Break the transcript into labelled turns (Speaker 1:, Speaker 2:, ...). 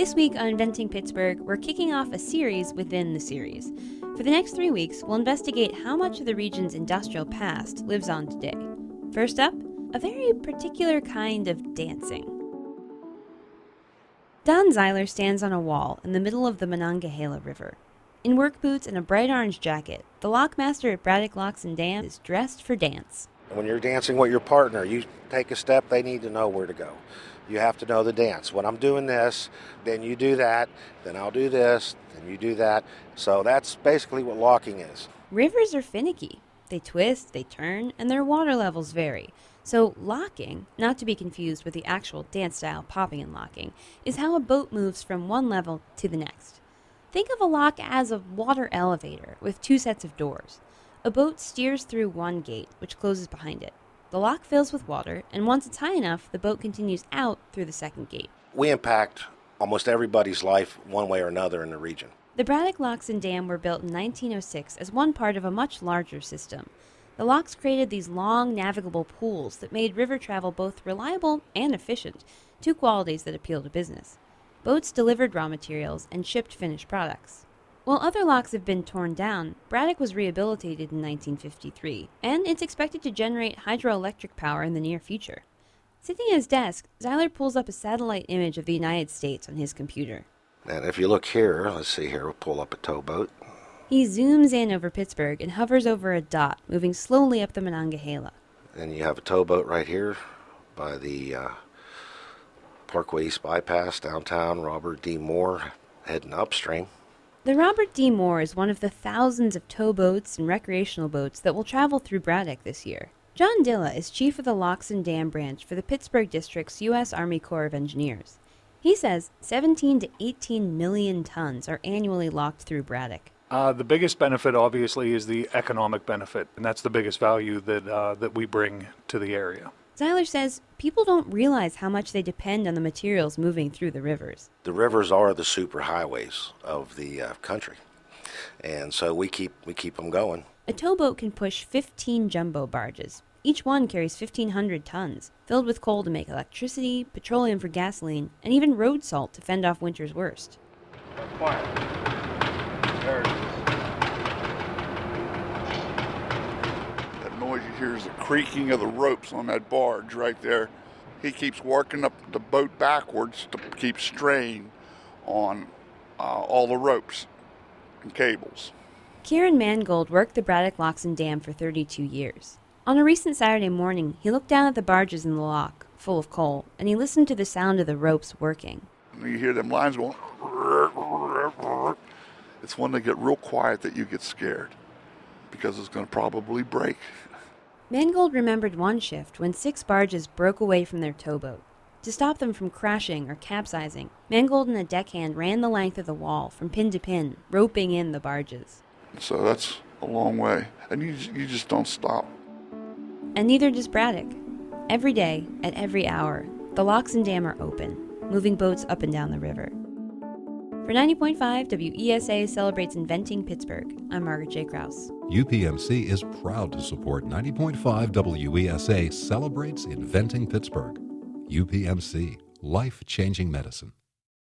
Speaker 1: This week on Inventing Pittsburgh, we're kicking off a series within the series. For the next three weeks, we'll investigate how much of the region's industrial past lives on today. First up, a very particular kind of dancing. Don Zeiler stands on a wall in the middle of the Monongahela River. In work boots and a bright orange jacket, the lockmaster at Braddock Locks and Dam is dressed for dance.
Speaker 2: When you're dancing with your partner, you take a step, they need to know where to go. You have to know the dance. When I'm doing this, then you do that, then I'll do this, then you do that. So that's basically what locking is.
Speaker 1: Rivers are finicky. They twist, they turn, and their water levels vary. So, locking, not to be confused with the actual dance style popping and locking, is how a boat moves from one level to the next. Think of a lock as a water elevator with two sets of doors. A boat steers through one gate, which closes behind it. The lock fills with water, and once it's high enough, the boat continues out through the second gate.
Speaker 2: We impact almost everybody's life one way or another in the region.
Speaker 1: The Braddock Locks and Dam were built in 1906 as one part of a much larger system. The locks created these long, navigable pools that made river travel both reliable and efficient, two qualities that appeal to business. Boats delivered raw materials and shipped finished products. While other locks have been torn down, Braddock was rehabilitated in 1953, and it's expected to generate hydroelectric power in the near future. Sitting at his desk, Zeiler pulls up a satellite image of the United States on his computer.
Speaker 2: And if you look here, let's see here, we'll pull up a towboat.
Speaker 1: He zooms in over Pittsburgh and hovers over a dot, moving slowly up the Monongahela.
Speaker 2: And you have a towboat right here by the uh, Parkway East Bypass, downtown Robert D. Moore, heading upstream.
Speaker 1: The Robert D. Moore is one of the thousands of towboats and recreational boats that will travel through Braddock this year. John Dilla is chief of the Locks and Dam branch for the Pittsburgh District's U.S. Army Corps of Engineers. He says 17 to 18 million tons are annually locked through Braddock.
Speaker 3: Uh, the biggest benefit, obviously, is the economic benefit, and that's the biggest value that uh, that we bring to the area.
Speaker 1: Zeiler says people don't realize how much they depend on the materials moving through the rivers.
Speaker 2: The rivers are the superhighways of the uh, country, and so we keep we keep them going.
Speaker 1: A towboat can push 15 jumbo barges. Each one carries 1,500 tons, filled with coal to make electricity, petroleum for gasoline, and even road salt to fend off winter's worst.
Speaker 4: Quiet. There it is.
Speaker 5: That noise you hear is the creaking of the ropes on that barge right there. He keeps working up the boat backwards to keep strain on uh, all the ropes and cables.
Speaker 1: Kieran Mangold worked the Braddock Locks and Dam for 32 years. On a recent Saturday morning, he looked down at the barges in the lock, full of coal, and he listened to the sound of the ropes working.
Speaker 5: And you hear them lines going. It's when they get real quiet that you get scared because it's going to probably break.
Speaker 1: Mangold remembered one shift when six barges broke away from their towboat. To stop them from crashing or capsizing, Mangold and a deckhand ran the length of the wall from pin to pin, roping in the barges.
Speaker 5: So that's a long way. And you, you just don't stop.
Speaker 1: And neither does Braddock. Every day, at every hour, the locks and dam are open, moving boats up and down the river. For 90.5, WESA celebrates inventing Pittsburgh. I'm Margaret J. Krauss.
Speaker 6: UPMC is proud to support 90.5 WESA celebrates inventing Pittsburgh. UPMC, life changing medicine.